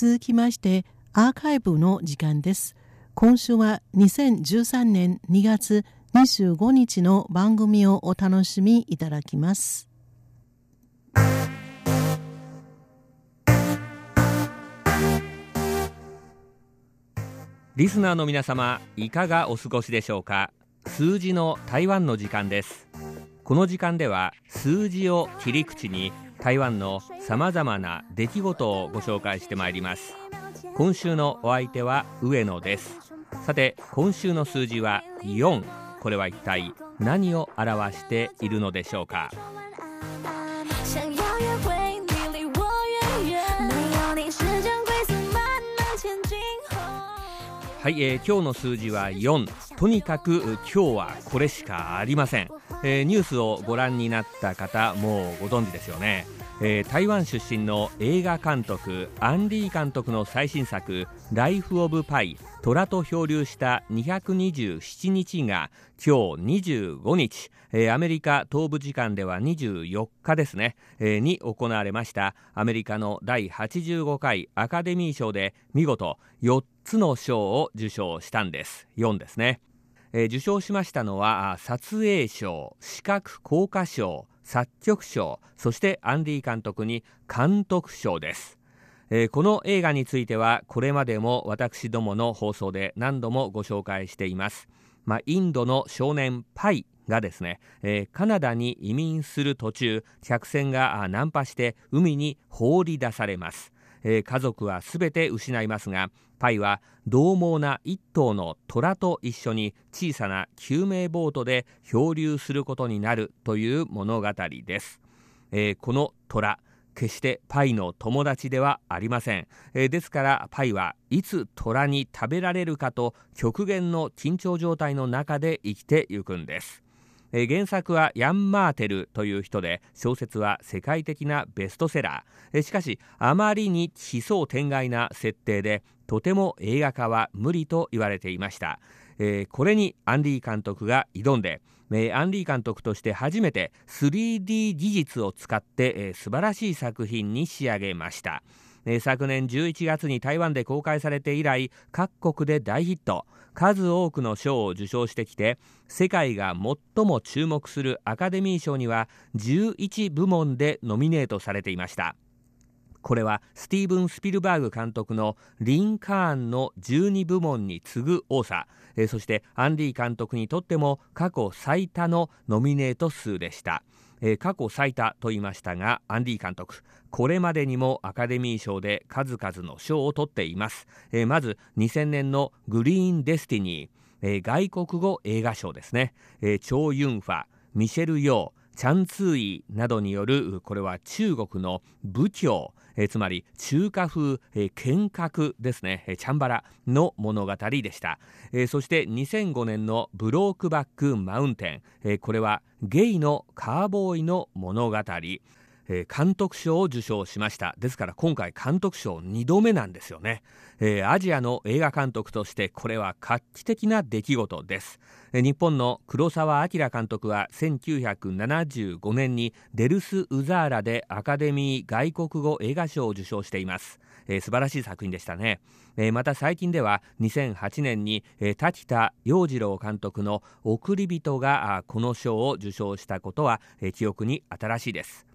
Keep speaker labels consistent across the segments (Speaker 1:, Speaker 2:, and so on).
Speaker 1: 続きましてアーカイブの時間です。今週は2013年2月25日の番組をお楽しみいただきます。
Speaker 2: リスナーの皆様いかがお過ごしでしょうか？数字の台湾の時間ですこの時間では数字を切り口に台湾のさまざまな出来事をご紹介してまいります。今週のお相手は上野です。さて今週の数字は4これは一体何を表しているのでしょうか？はい、えー、今日の数字は4とにかく今日はこれしかありません、えー、ニュースをご覧になった方もうご存知ですよね。えー、台湾出身の映画監督アンディ監督の最新作「ライフ・オブ・パイ虎と漂流した227日」が今日25日、えー、アメリカ東部時間では24日ですね、えー、に行われました。アメリカの第85回アカデミー賞で見事4つの賞を受賞したんです。4ですね、えー、受賞しましたのは撮影賞視覚効果賞作曲賞そしてアンディ監督に監督賞です、えー、この映画についてはこれまでも私どもの放送で何度もご紹介しています、まあ、インドの少年パイがですね、えー、カナダに移民する途中客船が難破して海に放り出されます。えー、家族はすべて失いますがパイは獰猛な一頭の虎と一緒に小さな救命ボートで漂流することになるという物語です、えー、この虎決してパイの友達ではありません、えー、ですからパイはいつ虎に食べられるかと極限の緊張状態の中で生きてゆくんです。え原作はヤン・マーテルという人で小説は世界的なベストセラー、えしかしあまりに奇想天外な設定でとても映画化は無理と言われていました、えー、これにアンディ監督が挑んでアンディ監督として初めて 3D 技術を使って、えー、素晴らしい作品に仕上げました、昨年11月に台湾で公開されて以来各国で大ヒット。数多くの賞を受賞してきて世界が最も注目するアカデミー賞には11部門でノミネートされていました。これはスティーブン・スピルバーグ監督のリンカーンの12部門に次ぐ多さ、えそしてアンディ監督にとっても過去最多のノミネート数でした。えー、過去最多と言いましたがアンディ監督これまでにもアカデミー賞で数々の賞を取っています、えー、まず2000年のグリーンデスティニー、えー、外国語映画賞ですね、えー、チョウ・ユンファミシェル・ヨーチャンツーイなどによるこれは中国の武教え、つまり中華風、え、剣客ですね、え、チャンバラの物語でした、え、そして2005年のブロークバックマウンテン、え、これはゲイのカーボーイの物語。えー、監督賞を受賞しました。ですから今回監督賞2度目なんですよね、えー、アジアの映画監督としてこれは画期的な出来事です、えー、日本の黒澤明監督は1975年にデルス・ウザーラでアカデミー外国語映画賞を受賞しています。えー、素晴らしい作品でしたね、えー、また最近では2008年に、えー、滝田洋次郎監督の「送り人」がこの賞を受賞したことは、えー、記憶に新しいです。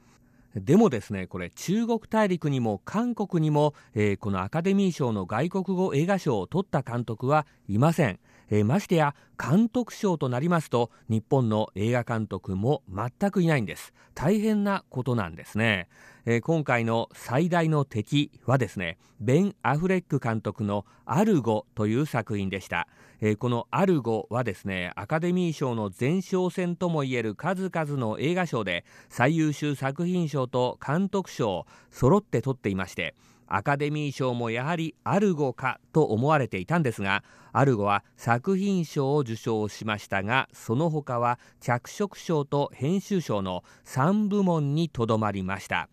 Speaker 2: でもですねこれ中国大陸にも韓国にも、えー、このアカデミー賞の外国語映画賞を取った監督はいません、えー、ましてや監督賞となりますと日本の映画監督も全くいないんです。大変なことなんですね。えー、今回の最大の敵はですねベン・アフレック監督の「アルゴ」という作品でした、えー、この「アルゴ」はですねアカデミー賞の前哨戦ともいえる数々の映画賞で最優秀作品賞と監督賞を揃って取っていましてアカデミー賞もやはりアルゴかと思われていたんですがアルゴは作品賞を受賞しましたがその他は脚色賞と編集賞の3部門にとどまりました。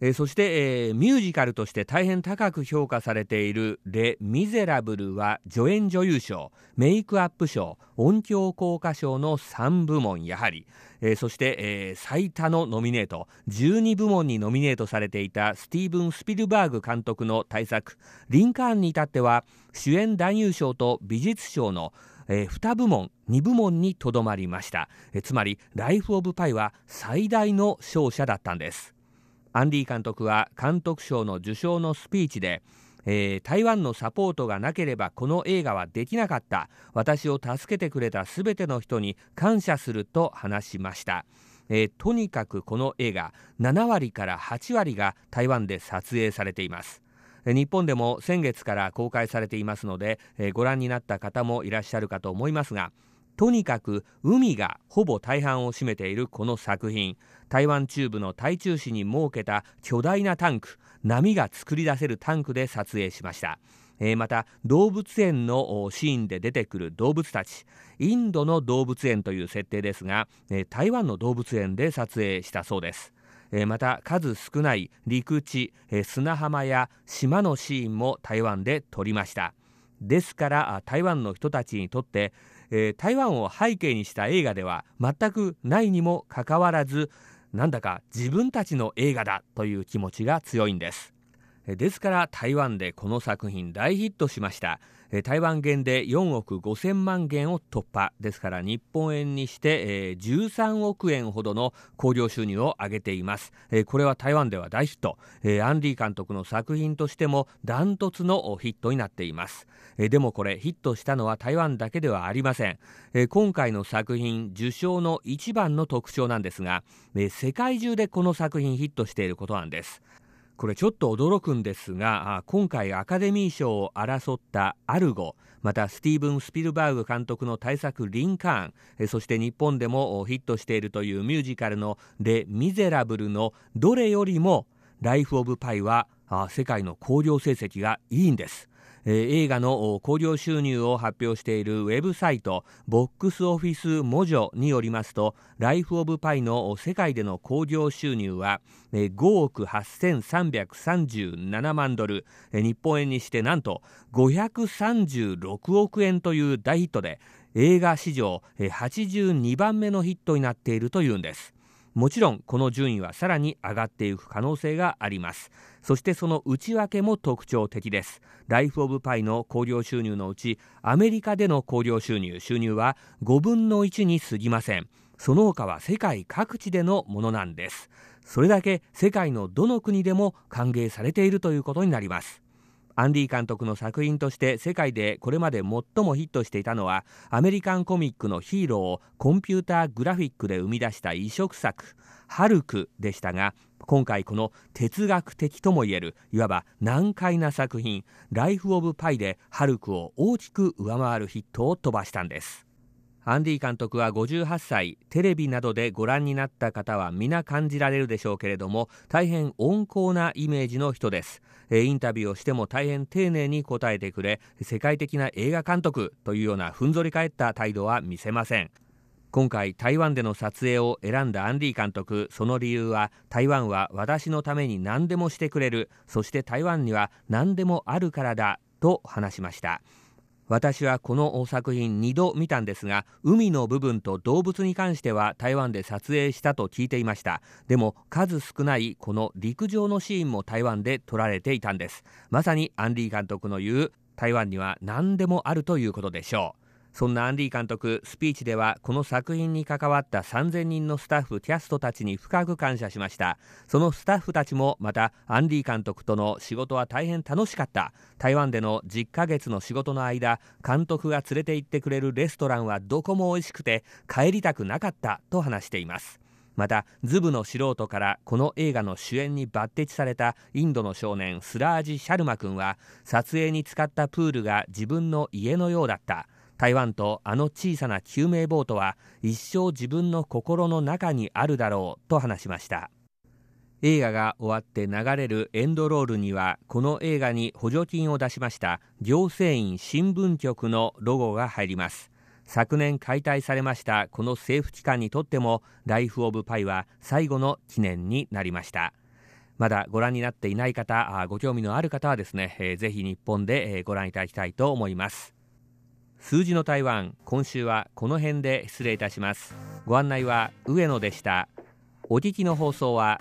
Speaker 2: えー、そして、えー、ミュージカルとして大変高く評価されている「レ・ミゼラブル」は助演女優賞メイクアップ賞音響効果賞の3部門やはり、えー、そして、えー、最多のノミネート12部門にノミネートされていたスティーブン・スピルバーグ監督の大作「リンカーン」に至っては主演男優賞と美術賞のえー、2部門2部門にとどまりました、え、つまりライフ・オブ・パイは最大の勝者だったんです。アンディ監督は監督賞の受賞のスピーチで、えー、台湾のサポートがなければこの映画はできなかった。私を助けてくれたすべての人に感謝すると話しました、えー、とにかくこの映画7割から8割が台湾で撮影されています。日本でも先月から公開されていますので、えー、ご覧になった方もいらっしゃるかと思いますがとにかく海がほぼ大半を占めているこの作品。台湾中部の台中市に設けた巨大なタンク。波が作り出せるタンクで撮影しました、えー、また動物園のシーンで出てくる動物たち。インドの動物園という設定ですが、えー、台湾の動物園で撮影したそうです。えまた数少ない陸地え砂浜や島のシーンも台湾で撮りました。ですから台湾の人たちにとってえ台湾を背景にした映画では全くないにもかかわらずなんだか自分たちの映画だという気持ちが強いんです。ですから台湾でこの作品大ヒットしました。台湾元で4億5000万元を突破。ですから日本円にして13億円ほどの興行収入を上げています。これは台湾では大ヒット。アンディ監督の作品としてもダントツのヒットになっています。でもこれヒットしたのは台湾だけではありません。今回の作品受賞の一番の特徴なんですが世界中でこの作品ヒットしていることなんです。これちょっと驚くんですが今回アカデミー賞を争ったアルゴまたスティーブン・スピルバーグ監督の大作「リンカーン」そして日本でもヒットしているというミュージカルの「レ・ミゼラブル」のどれよりも「ライフ・オブ・パイ」は世界の興行成績がいいんです。えー、映画の興行収入を発表しているウェブサイトボックスオフィスモジョによりますとライフ・オブ・パイの世界での興行収入は、えー、5億8337万ドル、えー、日本円にしてなんと536億円という大ヒットで映画史上82番目のヒットになっているというんです。もちろんこの順位はさらに上がっていく可能性があります。そしてその内訳も特徴的です。ライフ・オブ・パイの興行収入のうちアメリカでの興行収入収入は5分の1に過ぎません。その他は世界各地でのものなんです。それだけ世界のどの国でも歓迎されているということになります。アンディ監督の作品として世界でこれまで最もヒットしていたのはアメリカンコミックのヒーローをコンピューターグラフィックで生み出した異色作「ハルク」でしたが今回この哲学的ともいえるいわば難解な作品「ライフ・オブ・パイ」でハルクを大きく上回るヒットを飛ばしたんです。アンディ監督は58歳テレビなどでご覧になった方は皆感じられるでしょうけれども大変温厚なイメージの人です。えインタビューをしても大変丁寧に答えてくれ世界的な映画監督というようなふんぞり返った態度は見せません。今回台湾での撮影を選んだアンディ監督その理由は台湾は私のために何でもしてくれるそして台湾には何でもあるからだと話しました。私はこの作品2度見たんですが海の部分と動物に関しては台湾で撮影したと聞いていました。でも数少ないこの陸上のシーンも台湾で撮られていたんです。まさにアンディ監督の言う台湾には何でもあるということでしょう。そんなアンディ監督スピーチではこの作品に関わった3000人のスタッフキャストたちに深く感謝しました。そのスタッフたちもまたアンディ監督との仕事は大変楽しかった。台湾での10ヶ月の仕事の間監督が連れて行ってくれるレストランはどこも美味しくて帰りたくなかったと話しています。またズブの素人からこの映画の主演に抜擢されたインドの少年スラージ・シャルマ君は撮影に使ったプールが自分の家のようだった。台湾とあの小さな救命ボートは一生自分の心の中にあるだろうと話しました。映画が終わって流れるエンドロールにはこの映画に補助金を出しました行政院新聞局のロゴが入ります。昨年解体されましたこの政府機関にとってもライフ・オブ・パイは最後の記念になりました。まだご覧になっていない方ご興味のある方はですね、えー、ぜひ日本で、ご覧いただきたいと思います。数字の台湾今週はこの辺で失礼いたします。ご案内は上野でした。お聞きの放送は